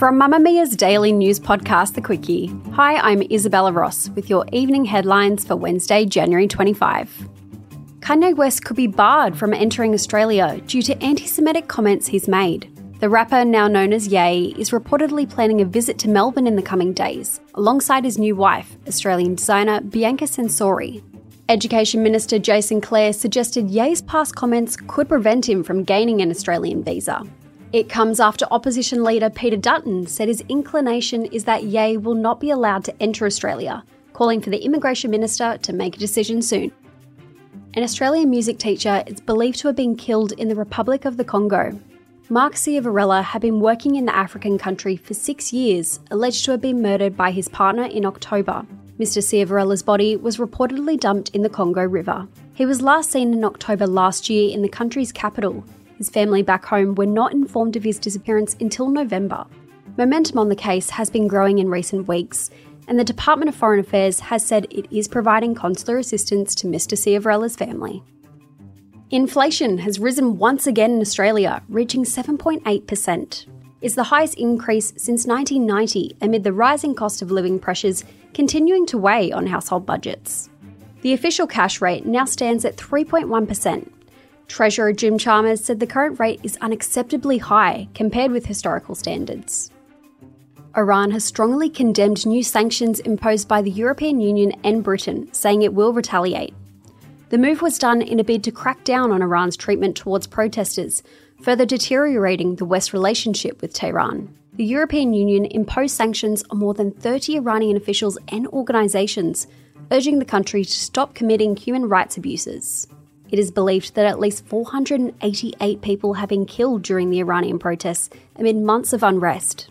From Mamamia's daily news podcast, The Quicky. Hi, I'm Isabella Ross with your evening headlines for Wednesday, January 25. Kanye West could be barred from entering Australia due to anti Semitic comments he's made. The rapper, now known as Ye, is reportedly planning a visit to Melbourne in the coming days, alongside his new wife, Australian designer Bianca Censori. Education Minister Jason Clare suggested Ye's past comments could prevent him from gaining an Australian visa. It comes after opposition leader Peter Dutton said his inclination is that Ye will not be allowed to enter Australia, calling for the immigration minister to make a decision soon. An Australian music teacher is believed to have been killed in the Republic of the Congo. Mark Ciavarella had been working in the African country for six years, alleged to have been murdered by his partner in October. Mr. Ciavarella's body was reportedly dumped in the Congo River. He was last seen in October last year in the country's capital, his family back home were not informed of his disappearance until November. Momentum on the case has been growing in recent weeks, and the Department of Foreign Affairs has said it is providing consular assistance to Mr. Ciavarella's family. Inflation has risen once again in Australia, reaching 7.8%. It's the highest increase since 1990 amid the rising cost of living pressures continuing to weigh on household budgets. The official cash rate now stands at 3.1%, Treasurer Jim Chalmers said the current rate is unacceptably high compared with historical standards. Iran has strongly condemned new sanctions imposed by the European Union and Britain, saying it will retaliate. The move was done in a bid to crack down on Iran's treatment towards protesters, further deteriorating the West's relationship with Tehran. The European Union imposed sanctions on more than 30 Iranian officials and organisations, urging the country to stop committing human rights abuses. It is believed that at least 488 people have been killed during the Iranian protests amid months of unrest.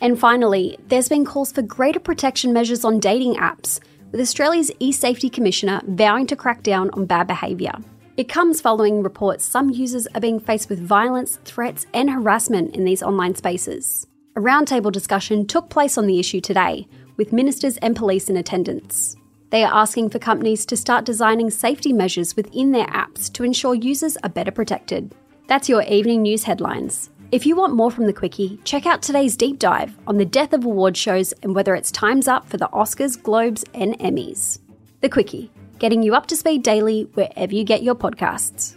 And finally, there's been calls for greater protection measures on dating apps, with Australia's e safety commissioner vowing to crack down on bad behaviour. It comes following reports some users are being faced with violence, threats, and harassment in these online spaces. A roundtable discussion took place on the issue today, with ministers and police in attendance. They are asking for companies to start designing safety measures within their apps to ensure users are better protected. That's your evening news headlines. If you want more from the Quicky, check out today's deep dive on the death of award shows and whether it's time's up for the Oscars, Globes, and Emmys. The Quicky, getting you up to speed daily wherever you get your podcasts.